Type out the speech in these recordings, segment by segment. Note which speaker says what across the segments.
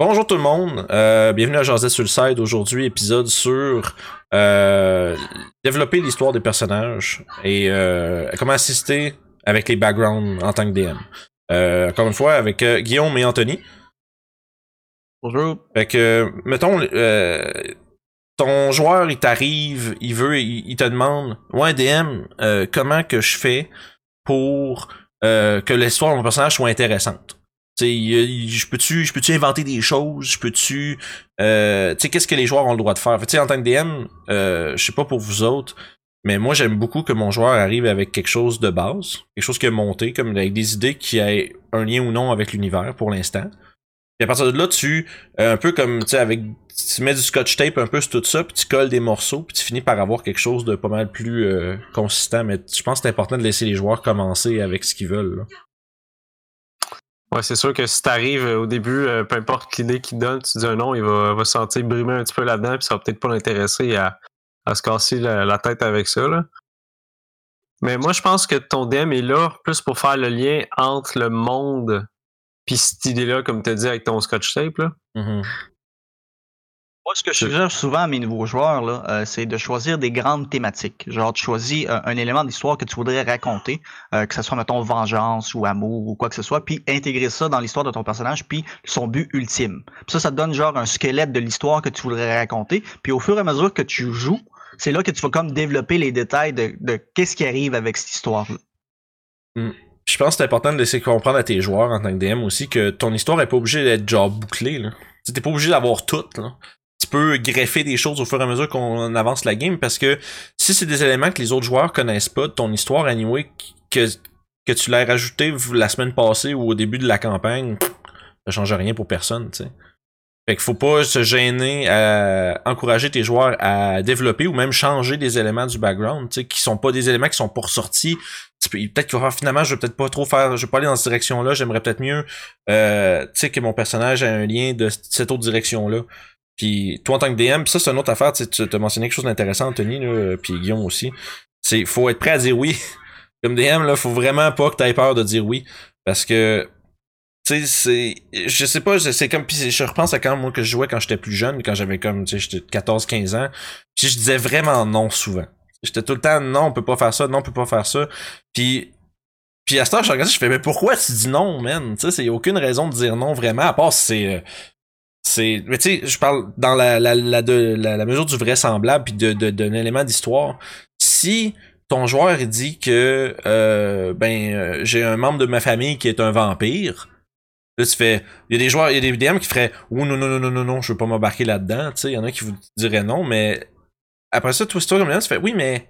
Speaker 1: Bonjour tout le monde, euh, bienvenue à José sur le side. Aujourd'hui, épisode sur euh, développer l'histoire des personnages et euh, comment assister avec les backgrounds en tant que DM. Euh, encore une fois, avec euh, Guillaume et Anthony.
Speaker 2: Bonjour.
Speaker 1: Fait que, mettons, euh, ton joueur, il t'arrive, il veut, il, il te demande, ouais, DM, euh, comment que je fais pour euh, que l'histoire de mon personnage soit intéressante? Je peux-tu, je peux-tu inventer des choses? Je peux-tu, euh, tu sais, qu'est-ce que les joueurs ont le droit de faire? Fait en tant que DM, euh, je sais pas pour vous autres, mais moi, j'aime beaucoup que mon joueur arrive avec quelque chose de base, quelque chose qui est monté, comme avec des idées qui aient un lien ou non avec l'univers pour l'instant. Puis à partir de là, tu, euh, un peu comme, tu avec, tu mets du scotch tape un peu sur tout ça, puis tu colles des morceaux, puis tu finis par avoir quelque chose de pas mal plus euh, consistant. Mais je pense que c'est important de laisser les joueurs commencer avec ce qu'ils veulent. là.
Speaker 2: Ouais, c'est sûr que si t'arrives euh, au début, euh, peu importe l'idée qu'il donne, tu dis un nom, il va, va se sentir brimé un petit peu là-dedans, puis ça va peut-être pas l'intéresser à, à se casser la, la tête avec ça. Là. Mais moi, je pense que ton DM est là plus pour faire le lien entre le monde puis cette idée-là, comme tu as dit avec ton scotch tape. Là.
Speaker 1: Mhm.
Speaker 3: Moi, ce que je suggère souvent à mes nouveaux joueurs, là, euh, c'est de choisir des grandes thématiques. Genre, tu choisis euh, un élément d'histoire que tu voudrais raconter, euh, que ce soit, mettons, vengeance ou amour ou quoi que ce soit, puis intégrer ça dans l'histoire de ton personnage, puis son but ultime. Puis ça, ça te donne genre un squelette de l'histoire que tu voudrais raconter. Puis au fur et à mesure que tu joues, c'est là que tu vas comme développer les détails de, de qu'est-ce qui arrive avec cette histoire-là.
Speaker 1: Puis je pense que c'est important de laisser comprendre à tes joueurs en tant que DM aussi que ton histoire est pas obligée d'être genre bouclée. Là. T'es pas obligé d'avoir tout. Là. Tu peux greffer des choses au fur et à mesure qu'on avance la game parce que si c'est des éléments que les autres joueurs connaissent pas de ton histoire anyway, que, que tu l'as rajouté la semaine passée ou au début de la campagne, ça change rien pour personne, tu sais. Fait qu'il faut pas se gêner à encourager tes joueurs à développer ou même changer des éléments du background, tu sais, qui sont pas des éléments qui sont pas ressortis. Peut-être qu'il va faire finalement, je vais peut-être pas trop faire, je vais pas aller dans cette direction-là, j'aimerais peut-être mieux, euh, tu sais, que mon personnage ait un lien de cette autre direction-là. Puis toi en tant que DM, puis ça c'est une autre affaire, tu as mentionné quelque chose d'intéressant, Anthony, puis Guillaume aussi. C'est faut être prêt à dire oui. Comme DM, là, faut vraiment pas que tu aies peur de dire oui. Parce que tu sais, c'est. Je sais pas, c'est comme. Puis je repense à quand moi que je jouais quand j'étais plus jeune, quand j'avais comme. Tu sais, j'étais 14-15 ans. Puis je disais vraiment non souvent. J'étais tout le temps non, on peut pas faire ça, non, on peut pas faire ça. Puis. Puis à ce temps, je regardais, je fais, mais pourquoi tu dis non, man? Tu sais, c'est aucune raison de dire non vraiment, à part si c'est. C'est. Mais tu sais, je parle dans la, la, la, de, la, mesure du vraisemblable puis de, de, d'un élément d'histoire. Si ton joueur dit que euh, ben euh, j'ai un membre de ma famille qui est un vampire, là tu fais. Il y a des joueurs, il y a des DM qui feraient Oh non, non, non, non, non, non, je veux pas m'embarquer là-dedans. Tu sais, il y en a qui vous diraient non, mais après ça, toi, comme DM, tu fais oui, mais.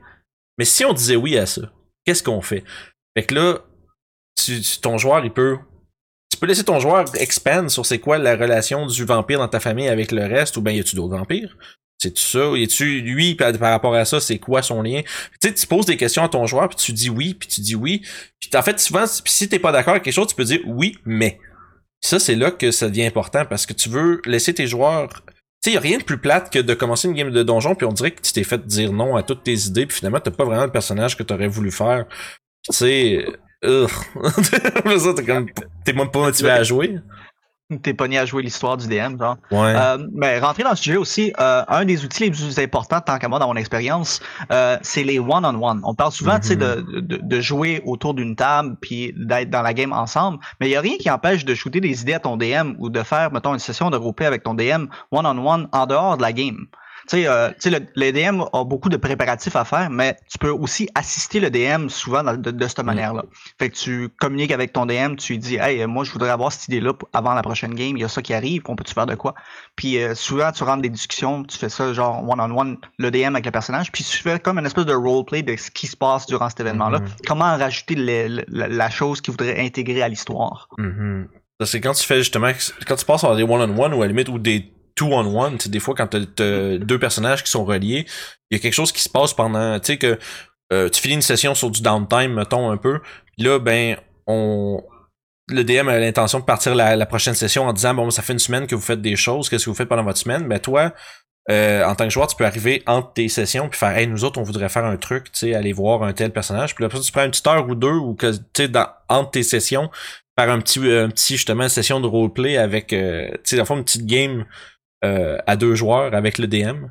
Speaker 1: Mais si on disait oui à ça, qu'est-ce qu'on fait? Fait que là, tu- ton joueur, il peut. Tu peux laisser ton joueur expand sur c'est quoi la relation du vampire dans ta famille avec le reste, ou bien y a-tu d'autres vampires? C'est ça? Y a-tu lui par, par rapport à ça, c'est quoi son lien? Tu sais, tu poses des questions à ton joueur, puis tu dis oui, puis tu dis oui. Puis en fait, souvent, si- t'es pas d'accord avec quelque chose, tu peux dire oui, mais. Ça, c'est là que ça devient important parce que tu veux laisser tes joueurs. Tu sais, rien de plus plate que de commencer une game de donjon, puis on dirait que tu t'es fait dire non à toutes tes idées, puis finalement, t'as pas vraiment le personnage que t'aurais voulu faire. Tu sais. T'es comme. T'es même pas motivé à jouer.
Speaker 3: T'es pogné à jouer l'histoire du DM, genre.
Speaker 1: Ouais.
Speaker 3: Euh, ben, rentrer dans le sujet aussi, euh, un des outils les plus importants, tant qu'à moi, dans mon expérience, euh, c'est les one-on-one. On parle souvent, tu sais, de, de, de jouer autour d'une table puis d'être dans la game ensemble, mais il y a rien qui empêche de shooter des idées à ton DM ou de faire, mettons, une session de roleplay avec ton DM one-on-one en dehors de la game. Tu sais, euh, tu sais, le, le DM a beaucoup de préparatifs à faire, mais tu peux aussi assister le DM souvent dans- de, de cette manière-là. Fait que tu communiques avec ton DM, tu lui dis, hey, moi, je voudrais avoir cette idée-là avant la prochaine game, il y a ça qui arrive, on peut-tu faire de quoi? Puis euh, souvent, tu rentres des discussions, tu fais ça genre one-on-one, le DM avec le personnage, puis tu fais comme une espèce de roleplay de ce qui se passe durant cet événement-là.
Speaker 1: Mhm.
Speaker 3: Comment rajouter la, la chose qu'il voudrait intégrer à l'histoire?
Speaker 1: Mhm. Ça, C'est quand tu fais justement, quand tu passes par des one-on-one ou à la limite ou des two-on-one, des fois quand t'as deux personnages qui sont reliés, il y a quelque chose qui se passe pendant, tu sais que euh, tu finis une session sur du downtime, mettons un peu, là ben on le DM a l'intention de partir la, prochaine session en disant bon ça fait une semaine que vous faites des choses, qu'est-ce que vous faites pendant votre semaine, ben toi euh, en tant que joueur, tu peux arriver entre tes sessions puis faire hey nous autres on voudrait faire un truc, tu sais aller voir un tel personnage, puis là tu prends une petite heure ou deux ou que tu sais entre tes sessions faire un petit, un petit justement session de roleplay avec, euh, tu sais, dans le fond, une petite game euh, à deux joueurs avec le DM.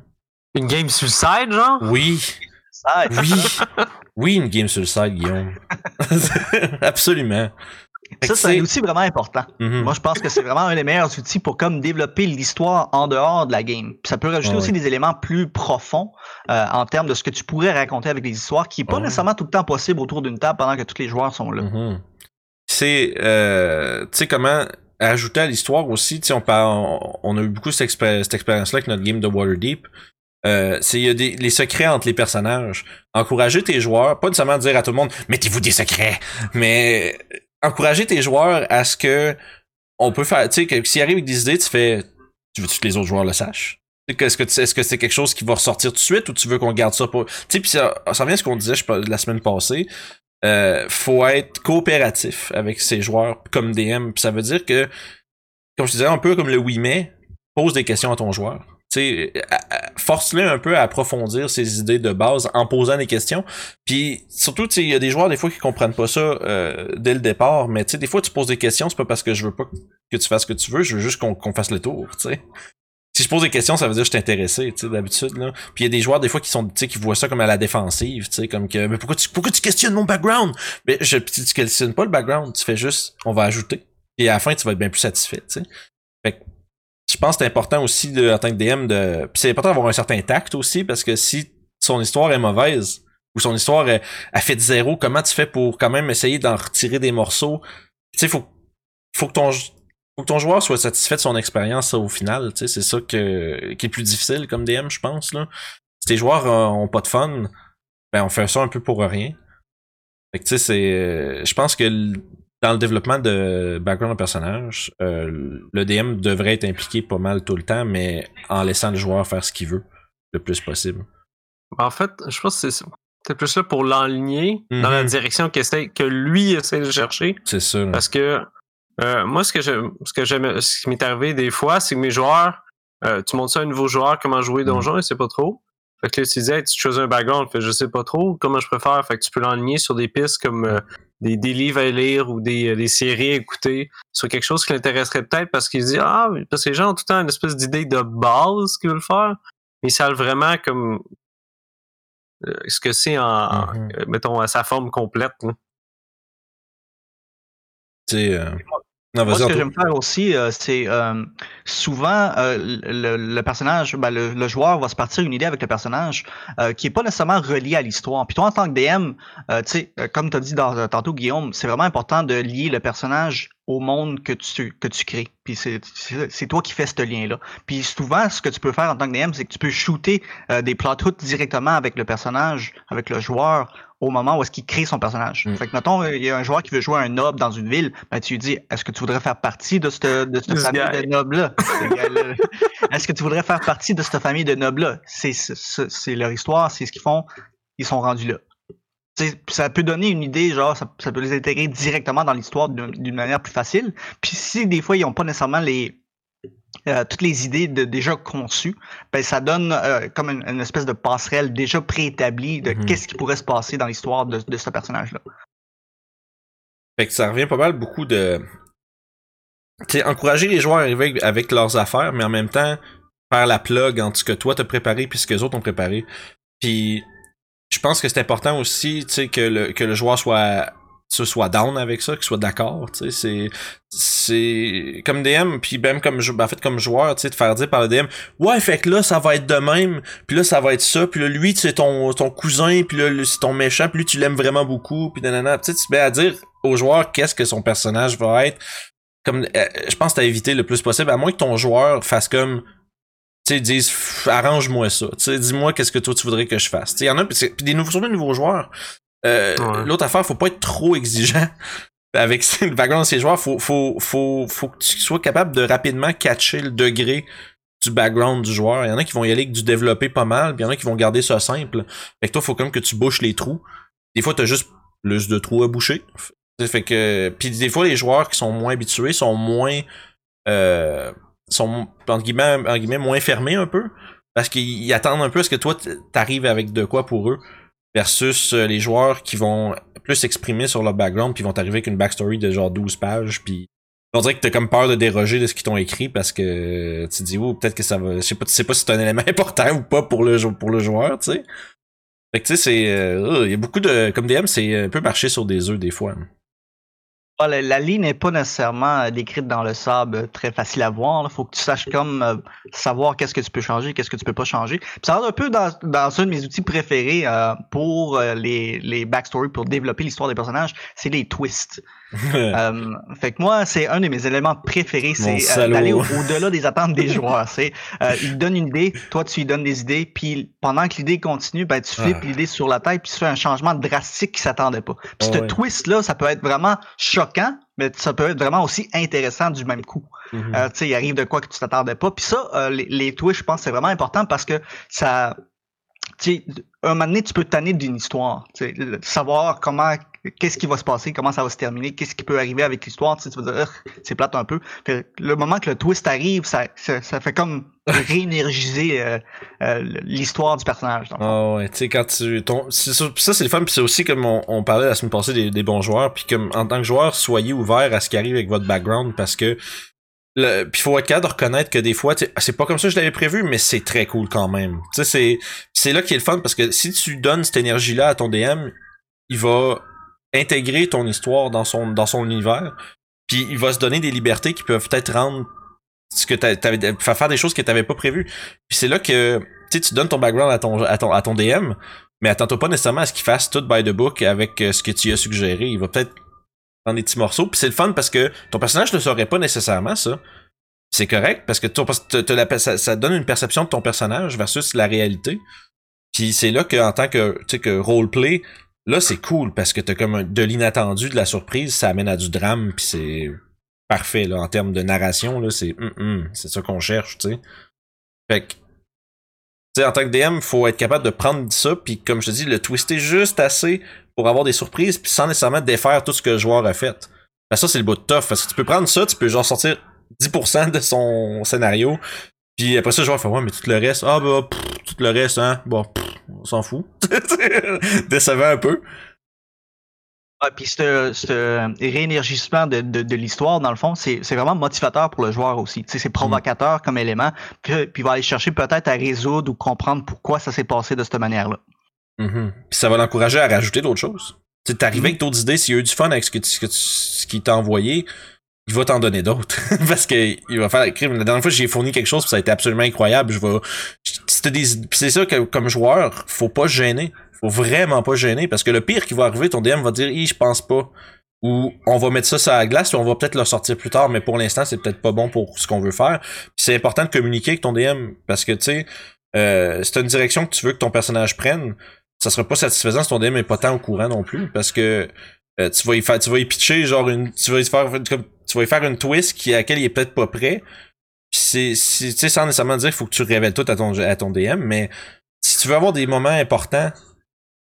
Speaker 2: Une game suicide, genre?
Speaker 1: Oui, oui, oui, une game site, Guillaume. Absolument.
Speaker 3: Ça, c'est un outil vraiment important.
Speaker 1: Mhm.
Speaker 3: Moi, je pense que c'est vraiment un des meilleurs outils pour comme développer l'histoire en dehors de la game. Puis ça peut rajouter aussi des éléments plus profonds euh, en termes de ce que tu pourrais raconter avec les histoires, qui est pas
Speaker 1: ouais.
Speaker 3: nécessairement tout le temps possible autour d'une table pendant que tous les joueurs sont là.
Speaker 1: Mhm. C'est, euh, tu sais, comment ajouter à l'histoire aussi, tu on, on, on a eu beaucoup cette, cette expérience-là avec notre game de Waterdeep. Euh, c'est il y a des les secrets entre les personnages. Encourager tes joueurs, pas nécessairement dire à tout le monde mettez-vous des secrets, mais encourager tes joueurs à ce que on peut faire, tu sais, que s'ils arrivent avec des idées, tu fais, tu veux que les autres joueurs le sachent? Tu Est-ce que tu- est-ce que c'est quelque chose qui va ressortir tout de suite ou tu veux qu'on garde ça pour, tu sais, puis ça, ça revient à ce qu'on disait je la semaine passée. Euh, faut être coopératif avec ses joueurs comme DM. Ça veut dire que, comme je disais, un peu comme le oui mais, pose des questions à ton joueur. Force-le un peu à approfondir ses idées de base en posant des questions. Puis surtout, il y a des joueurs des fois qui comprennent pas ça euh, dès le départ, mais des fois tu poses des questions, c'est pas parce que je veux pas que tu fasses ce que tu veux, je veux juste qu'on qu'on fasse le tour, tu sais. Si je pose des questions, ça veut dire que je suis intéressé, tu sais, d'habitude, là. Puis il y a des joueurs, des fois, qui sont, tu sais, qui voient ça comme à la défensive, tu sais, comme que, mais pourquoi tu, pourquoi tu questionnes mon background? Mais je, puis tu questionnes pas le background, tu fais juste, on va ajouter. Et à la fin, tu vas être bien plus satisfait, tu sais. Fait que, je pense que c'est important aussi, de, en tant que DM, de, c'est important d'avoir un certain tact aussi, parce que si son histoire est mauvaise, ou son histoire a fait de zéro, comment tu fais pour quand même essayer d'en retirer des morceaux? Tu sais, faut, faut que ton, faut que ton joueur soit satisfait de son expérience au final. Tu sais, c'est ça que, qui est plus difficile comme DM, je pense. Là. Si tes joueurs euh, ont pas de fun, ben on fait ça un peu pour rien. Fait que tu sais, c'est. euh, Je pense que dans le développement de background de personnage, euh, le DM devrait être impliqué pas mal tout le temps, mais en laissant le joueur faire ce qu'il veut le plus possible.
Speaker 2: En fait, je pense que c'est c'est plus là pour l'enligner dans la
Speaker 1: Mhm.
Speaker 2: direction qu'essaie- que lui essaie de chercher.
Speaker 1: C'est ça. là.
Speaker 2: Parce que euh, moi, ce que je, ce que j'aime, ce qui m'est arrivé des fois, c'est que mes joueurs, euh, tu montres ça à un nouveau joueur comment jouer donjon, il sait pas trop. Fait que là, tu dis, hey, tu choisis un background, fait je sais pas trop comment je préfère. Fait que tu peux l'enligner sur des pistes comme euh, des, des livres à lire ou des, euh, des séries à écouter, sur quelque chose qui l'intéresserait peut-être parce qu'il se dit, ah, parce que les gens ont tout le temps une espèce d'idée de base qu'ils veulent faire, mais ils savent vraiment comme ce que c'est en,
Speaker 1: Mhm.
Speaker 2: euh, mettons, à sa forme complète.
Speaker 1: sais, euh, Non,
Speaker 3: Moi, ce que j'aime faire aussi, euh, c'est euh, souvent euh, le, le personnage, ben, le, le joueur va se partir une idée avec le personnage euh, qui est pas nécessairement reliée à l'histoire. Puis toi, en tant que DM, euh, tu sais, comme tu as dit dans, tantôt, Guillaume, c'est vraiment important de lier le personnage au monde que tu, que tu crées. Puis c'est- toi qui fais ce lien-là. Puis souvent, ce que tu peux faire en tant que DM, c'est que tu peux shooter euh, des plot directement avec le personnage, avec le joueur, au moment où est-ce qu'il crée son personnage.
Speaker 1: Mm.
Speaker 3: Fait que mettons, il y a un joueur qui veut jouer un noble dans une ville, ben tu lui dis, est-ce que tu voudrais faire partie de cette, de cette
Speaker 2: This
Speaker 3: famille de nobles-là? Est-ce que tu voudrais faire partie de cette famille de nobles-là? C'est, c'est, c'est leur histoire, c'est ce qu'ils font, ils sont rendus là. Ça peut donner une idée, genre, ça, ça peut les intégrer directement dans l'histoire d'une, d'une manière plus facile. Puis si des fois, ils n'ont pas nécessairement les, euh, toutes les idées de, déjà conçues, ben, ça donne euh, comme une, une espèce de passerelle déjà préétablie de
Speaker 1: Mhm.
Speaker 3: qu'est-ce qui pourrait se passer dans l'histoire de, de ce personnage-là.
Speaker 1: Fait que ça revient pas mal beaucoup de. Tu sais, encourager les joueurs à arriver avec, leurs affaires, mais en même temps, faire la plug entre ce que toi t'as préparé puis ce que les autres ont préparé. Puis, je pense que c'est important aussi, tu sais, que le, que le joueur soit, ce soit down avec ça, qu'il soit d'accord, tu sais, c'est, c'est, comme DM, puis même comme, ben, en fait, comme joueur, tu sais, de faire dire par le DM, ouais, fait que là, ça va être de même, puis là, ça va être ça, puis là, lui, c'est ton, ton cousin, puis là, c'est ton méchant, puis lui, tu l'aimes vraiment beaucoup, puis nanana, tu sais, tu mets à dire au joueur qu'est-ce que son personnage va être, comme, euh, je pense t'as évité le plus possible, à moins que ton joueur fasse comme, tu sais, disent, arrange-moi ça, tu sais, dis-moi qu'est-ce que toi tu voudrais que je fasse. Tu sais, il y en a, puis des nouveaux, surtout des nouveaux joueurs. Euh,
Speaker 2: Ouais.
Speaker 1: L'autre affaire, faut pas être trop exigeant avec le background de ces joueurs. Faut, faut, faut, faut que tu sois capable de rapidement catcher le degré du background du joueur. Il y en a qui vont y aller avec du développé pas mal, puis il y en a qui vont garder ça simple. Fait que toi, faut comme que tu bouches les trous. Des fois, t'as juste plus de trous à boucher. Fait que, puis des fois, les joueurs qui sont moins habitués sont moins, euh, sont entre guillemets, entre guillemets moins fermés un peu, parce qu'ils ils attendent un peu à ce que toi t'arrives avec de quoi pour eux. Versus euh, les joueurs qui vont plus s'exprimer sur leur background puis vont arriver avec une backstory de genre 12 pages puis on dirait que t'as comme peur de déroger de ce qu'ils t'ont écrit parce que tu te dis oh peut-être que ça va je sais pas tu sais pas si c'est un élément important ou pas pour le pour le joueur tu sais. Fait que tu sais c'est euh, il y a beaucoup de comme DM c'est un peu marcher sur des œufs des fois
Speaker 3: la, ligne n'est pas nécessairement euh, décrite dans le sable euh, très facile à voir. Il faut que tu saches comme euh, savoir qu'est-ce que tu peux changer, qu'est-ce que tu peux pas changer. Puis ça rentre un peu dans, dans un de mes outils préférés pour les, les backstories, pour développer l'histoire des personnages, c'est les twists. Fait que moi, c'est un de mes éléments préférés, c'est d'aller au-delà des attentes des joueurs. C'est il donne une idée, toi tu lui donnes des idées, puis pendant que l'idée continue, ben tu flippes l'idée sur la tête, puis tu fais un changement drastique qui s'attendait pas. Puis ce twist là, ça peut être vraiment choquant, mais ça peut être vraiment aussi intéressant du même coup. Mm-hmm. euh, tu sais, il arrive de quoi que tu t'attendais pas. Puis ça, euh, les, les twists, je pense, c'est vraiment important parce que ça, tu sais, un moment donné, tu peux tanner d'une histoire, savoir comment qu'est-ce qui va se passer, comment ça va se terminer, qu'est-ce qui peut arriver avec l'histoire, tu, sais, tu vas dire, c'est plate un peu. le moment que le twist arrive, ça, ça, ça fait comme réénergiser euh, euh, l'histoire du personnage.
Speaker 1: Ah ouais, tu sais, quand tu... Ton, ça, c'est le fun, puis c'est aussi comme on, on, parlait la semaine passée des, des bons joueurs, puis comme en tant que joueur, soyez ouvert à ce qui arrive avec votre background, parce que le, puis faut être capable de reconnaître que des fois, c'est pas comme ça que je l'avais prévu, mais c'est très cool quand même. Tu sais, c'est, c'est là qui est le fun parce que si tu donnes cette énergie-là à ton DM, il va intégrer ton histoire dans son dans son univers, puis il va se donner des libertés qui peuvent peut-être rendre ce que t'avais faire des choses que t'avais pas prévues. Puis c'est là que tu tu donnes ton background à ton à ton à ton DM, mais attends-toi pas nécessairement à ce qu'il fasse tout by the book avec euh, ce que tu as suggéré. Il va peut-être prendre des petits morceaux. Puis c'est le fun parce que ton personnage ne saurait pas nécessairement ça. C'est correct parce que ton, la, ça, ça donne une perception de ton personnage versus la réalité. Puis c'est là que en tant que tu sais que roleplay, Là, c'est cool parce que t'as comme de l'inattendu, de la surprise, ça amène à du drame, puis c'est parfait là en termes de narration là, c'est hum, hum, c'est ça qu'on cherche, tu sais. Fait que en tant que DM, faut être capable de prendre ça puis comme je te dis, le twister juste assez pour avoir des surprises puis sans nécessairement défaire tout ce que le joueur a fait. Ben ça c'est le bout de tough parce que tu peux prendre ça, tu peux genre sortir 10% de son scénario puis après ça, le joueur fait ouais, mais tout le reste, ah bah tout le reste hein, bon on s'en fout. Décevant un peu.
Speaker 3: Ah, puis ce, réénergissement de, de, l'histoire, dans le fond, c'est vraiment motivateur pour le joueur aussi. C'est provocateur comme élément, puis, puis il va aller chercher peut-être à résoudre ou comprendre pourquoi ça s'est passé de cette manière-là.
Speaker 1: Mm-hmm. Puis ça va l'encourager à rajouter d'autres choses. Tu t'arrives avec d'autres idées, s'il y a eu du fun avec ce que ce qu'il t'a envoyé, il va t'en donner d'autres. Parce que il va faire La dernière fois, j'ai fourni quelque chose, ça a été absolument incroyable. Je vais. c'est ça que comme joueur, faut pas gêner. Faut vraiment pas gêner. Parce que le pire qui va arriver, ton DM va dire je pense pas. Ou on va mettre ça sur la glace, ou on va peut-être le sortir plus tard, mais pour l'instant, c'est peut-être pas bon pour ce qu'on veut faire. c'est important de communiquer avec ton DM. Parce que tu sais, euh, c'est une direction que tu veux que ton personnage prenne. Ça sera pas satisfaisant si ton DM est pas tant au courant non plus. Parce que euh, tu vas y faire, tu vas y pitcher genre une, tu vas y faire comme tu vas y faire une twist qui, à laquelle il est peut-être pas prêt. c'est, tu sais, sans nécessairement dire qu'il faut que tu révèles tout à ton, à ton DM, mais si tu veux avoir des moments importants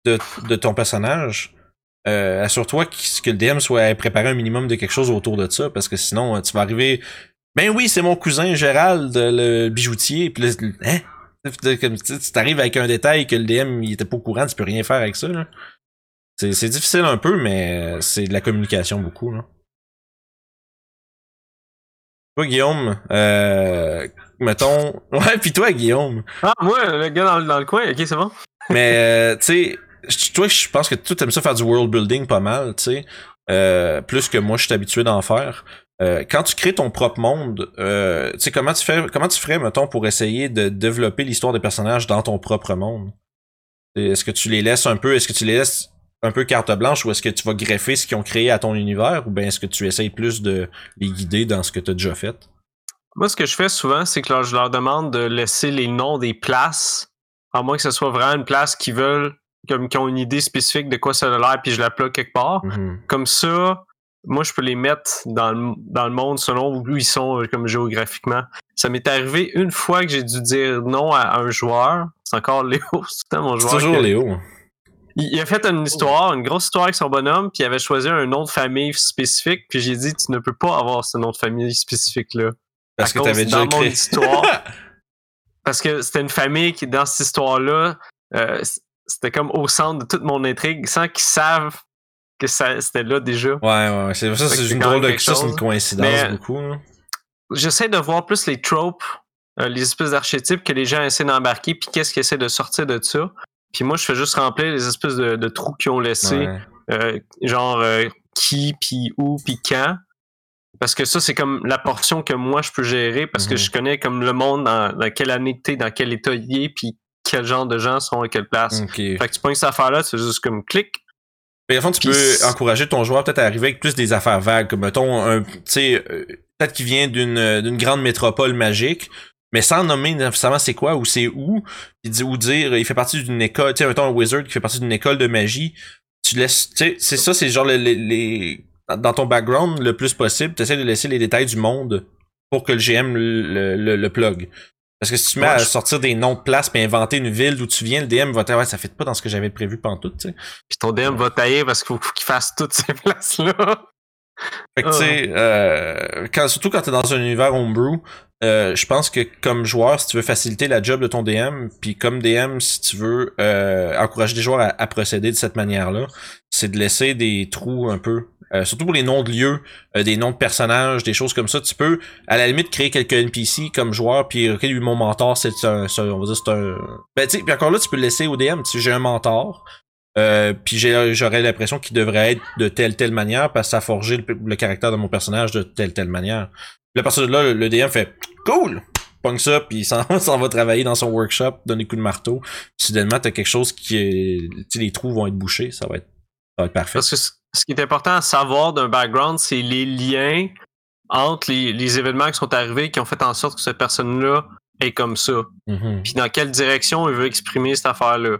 Speaker 1: de, de ton personnage, euh, assure-toi que, le DM soit préparé un minimum de quelque chose autour de ça, parce que sinon, euh, tu vas arriver. Ben oui, c'est mon cousin Gérald, le bijoutier, puis hein? Tu t'arrives avec un détail que le DM il était pas au courant, tu peux rien faire avec ça. C'est, c'est difficile un peu, mais c'est de la communication beaucoup. Toi, Guillaume, euh, mettons. Ouais, puis toi, Guillaume.
Speaker 2: Ah, moi, le gars dans, dans le coin, ok, c'est bon.
Speaker 1: Mais, euh, tu sais, toi, je pense que tu aimes ça faire du world building pas mal, tu sais. Euh, plus que moi, je suis habitué d'en faire. Euh, quand tu crées ton propre monde, euh, tu sais, comment tu fais, comment tu ferais, mettons, pour essayer de développer l'histoire des personnages dans ton propre monde? Est-ce que tu les laisses un peu, est-ce que tu les laisses un peu carte blanche ou est-ce que tu vas greffer ce qu'ils ont créé à ton univers ou bien est-ce que tu essayes plus de les guider dans ce que tu as déjà fait?
Speaker 2: Moi, ce que je fais souvent, c'est que je leur demande de laisser les noms des places, à moins que ce soit vraiment une place qu'ils veulent, comme qui ont une idée spécifique de quoi ça a l'air, puis je la quelque part.
Speaker 1: Mm-hmm.
Speaker 2: Comme ça, moi, je peux les mettre dans le, dans le monde selon où ils sont, euh, comme géographiquement. Ça m'est arrivé une fois que j'ai dû dire non à un joueur. C'est encore Léo, c'est mon joueur.
Speaker 1: C'est toujours Léo.
Speaker 2: Il, a fait une histoire, une grosse histoire avec son bonhomme, puis il avait choisi un nom de famille spécifique, puis j'ai dit tu ne peux pas avoir ce nom de famille spécifique là.
Speaker 1: Parce que t'avais déjà
Speaker 2: dans mon histoire. parce que c'était une famille qui dans cette histoire là, euh, c'était comme au centre de toute mon intrigue sans qu'ils savent que ça c'était là déjà.
Speaker 1: Ouais, ouais, c'est ça, c'est une drôle de c'est une
Speaker 2: chose.
Speaker 1: coïncidence
Speaker 2: Mais-
Speaker 1: beaucoup. hein.
Speaker 2: J'essaie de voir plus les tropes, euh, les espèces d'archétypes que les gens essaient d'embarquer, puis qu'est-ce qu'ils essaient de sortir de ça. Puis moi, je fais juste remplir les espèces de, de trous qu'ils ont laissés,
Speaker 1: Ouais.
Speaker 2: euh, genre euh, qui, puis où, puis quand. Parce que ça, c'est comme la portion que moi, je peux gérer, parce que
Speaker 1: Mhm.
Speaker 2: je connais comme le monde, dans, dans quelle année t'es, dans quel état il est, puis quel genre de gens sont à quelle place. Fait que tu pognes cette affaire-là, fais juste comme clic.
Speaker 1: Mais au fond, tu peux encourager ton joueur peut-être à arriver avec plus des affaires vagues, comme mettons un, tu sais, euh, peut-être qu'il vient d'une grande métropole magique, mais sans nommer nécessairement c'est quoi ou c'est où, ou dire il fait partie d'une école, tu sais, un wizard qui fait partie d'une école de magie, tu laisses, tu sais, c'est ça, c'est genre les, les, les- dans ton background le plus possible, tu essaies de laisser les détails du monde pour que le GM le, le, le plug. Parce que si tu mets
Speaker 2: Ouais,
Speaker 1: à
Speaker 2: je-
Speaker 1: sortir des noms de places puis inventer une ville d'où tu viens, le DM va te dire ouais, ça fait pas dans ce que j'avais prévu pantoute, tu sais.
Speaker 2: Puis ton DM va tailler parce qu'il faut qu'il fasse toutes ces places-là.
Speaker 1: Fait que, tu sais, euh, quand, surtout quand t'es dans un univers homebrew, euh, je pense que comme joueur, si tu veux faciliter la job de ton DM, puis comme DM, si tu veux euh, encourager les joueurs à, à procéder de cette manière-là, c'est de laisser des trous un peu. euh, surtout pour les noms de lieux, euh, des noms de personnages, des choses comme ça. Tu peux, à la limite, créer quelques NPC comme joueur, puis ok, lui, mon mentor, c'est un, on va dire, c'est un... Ben, tu sais, puis encore là, tu peux le laisser au DM. Sais, j'ai un mentor, euh, puis j'aurais l'impression qu'il devrait être de telle telle manière parce que ça a forgé le, le caractère de mon personnage de telle telle manière. Puis à partir de là, le DM fait cool, pogne ça, puis il s'en va travailler dans son workshop, donner des coups de marteau. Soudainement, t'as quelque chose qui, est- tu sais, les trous vont être bouchés, ça va être, ça va être parfait.
Speaker 2: Parce que ce qui est important à savoir d'un background, c'est les liens entre les, les événements qui sont arrivés qui ont fait en sorte que cette personne-là est comme ça.
Speaker 1: Mhm.
Speaker 2: Puis dans quelle direction il veut exprimer cette affaire-là.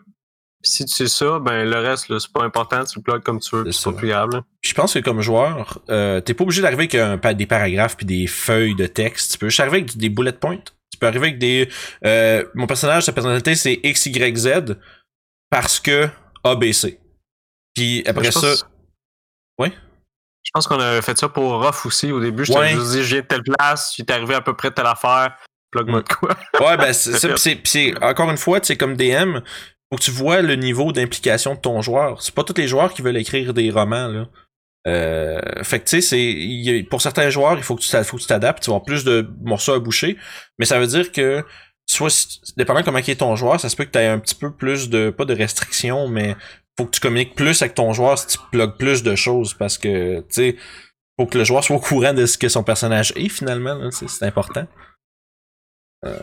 Speaker 2: Si tu sais ça, ben le reste, c'est pas important, tu le plugues comme tu veux,
Speaker 1: C'est
Speaker 2: c'est pas plus grave.
Speaker 1: je pense que comme joueur, euh, t'es pas obligé d'arriver avec un, des paragraphes puis des feuilles de texte. Tu peux juste arriver avec des bullet points. Tu peux arriver avec des. euh, mon personnage, sa personnalité, c'est X, Y, Z parce que ABC. Puis après
Speaker 2: Je
Speaker 1: ça.
Speaker 2: pense-
Speaker 1: Ouais.
Speaker 2: Je pense qu'on a fait ça pour Ruff aussi au début. Je
Speaker 1: Ouais.
Speaker 2: dit, j'ai telle place, j'étais arrivé à peu près telle affaire, plug-moi
Speaker 1: Mm.
Speaker 2: de quoi.
Speaker 1: Ouais, ben c'est ça. c'est- c'est encore une fois, tu sais, comme DM, faut que tu vois le niveau d'implication de ton joueur. C'est pas tous les joueurs qui veulent écrire des romans là. Euh, fait que tu sais, c'est pour certains joueurs, il faut que tu t'adaptes. Tu vas plus de morceaux à boucher, mais ça veut dire que soit dépendant comment est ton joueur, ça se peut que tu aies un petit peu plus de pas de restrictions, mais faut que tu communiques plus avec ton joueur si tu plugues plus de choses parce que tu sais faut que le joueur soit au courant de ce que son personnage est finalement. C'est important.
Speaker 3: Là,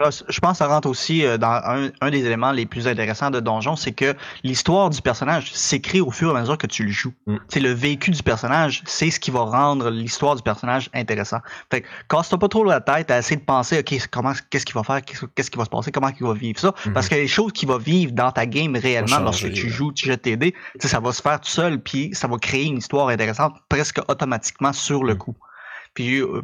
Speaker 3: Je pense que ça rentre aussi euh, dans un, un des éléments les plus intéressants de Donjon, c'est que l'histoire du personnage s'écrit au fur et à mesure que tu le joues.
Speaker 1: Mm.
Speaker 3: C'est le vécu du personnage, c'est ce qui va rendre l'histoire du personnage intéressant. Fait que casse-toi pas trop la tête à essayer de penser, ok, comment, qu'est-ce qu'il va faire, qu'est-ce qu'est-ce qui va se passer, comment il va vivre ça,
Speaker 1: Mhm.
Speaker 3: parce que les choses qu'il va vivre dans ta game réellement lorsque tu joues, tu jettes tes dés, ça va se faire tout seul, puis ça va créer une histoire intéressante presque automatiquement sur le
Speaker 1: Mm.
Speaker 3: coup. Puis euh,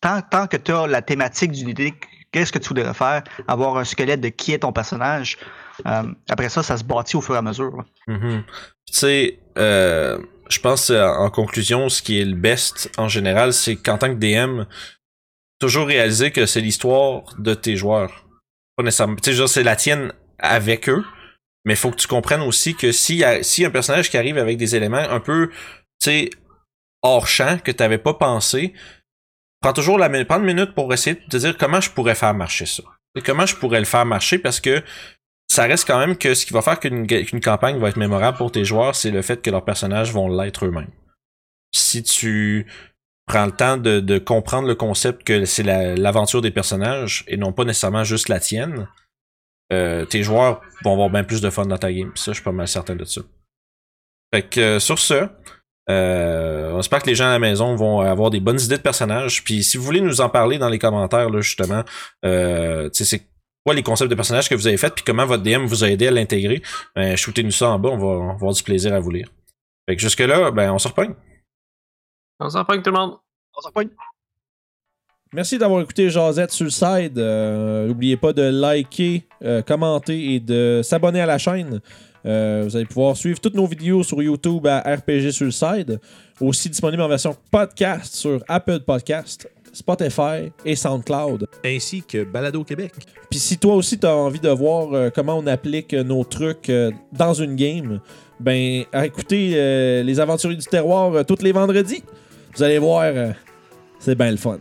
Speaker 3: tant, tant que tu as la thématique d'une idée, qu'est-ce que tu voudrais faire, avoir un squelette de qui est ton personnage, euh, après ça, ça se bâtit au fur et à mesure.
Speaker 1: Mhm. Tu sais, euh, je pense euh, en conclusion, ce qui est le best en général, c'est qu'en tant que DM, toujours réaliser que c'est l'histoire de tes joueurs. Pas nécessairement. Tu sais, c'est la tienne avec eux, mais faut que tu comprennes aussi que s'il y a, si un personnage qui arrive avec des éléments un peu, tu sais, hors champ que tu n'avais pas pensé, prends toujours la minute, prends une minute pour essayer de te dire comment je pourrais faire marcher ça. Et comment je pourrais le faire marcher parce que ça reste quand même que ce qui va faire qu'une qu'une campagne va être mémorable pour tes joueurs, c'est le fait que leurs personnages vont l'être eux-mêmes. Si tu prends le temps de, de comprendre le concept que c'est la- l'aventure des personnages et non pas nécessairement juste la tienne, euh, tes joueurs vont avoir bien plus de fun dans ta game. Ça, je suis pas mal certain de ça. Fait que euh, sur ce, euh, on espère que les gens à la maison vont avoir des bonnes idées de personnages. Puis si vous voulez nous en parler dans les commentaires, là, justement, euh, c'est quoi les concepts de personnages que vous avez fait, puis comment votre DM vous a aidé à l'intégrer, ben, shootez-nous ça en bas, on va, on va avoir du plaisir à vous lire. Fait que jusque-là, ben, on se repogne.
Speaker 2: On s'en prend que tout le monde.
Speaker 3: On s'en repogne.
Speaker 4: Merci d'avoir écouté Jazette sur le side. Euh, N'oubliez pas de liker, euh, commenter et de s'abonner à la chaîne. Euh, vous allez pouvoir suivre toutes nos vidéos sur YouTube à RPG sur le side. Aussi disponible en version podcast sur Apple Podcast.
Speaker 1: Spotify et SoundCloud.
Speaker 5: Ainsi que Balado Québec.
Speaker 1: Puis si toi aussi tu as envie de voir euh, comment on applique euh, nos trucs dans une game, ben écoutez euh, les aventuriers du terroir tous les vendredis. Vous allez voir, c'est bien le fun.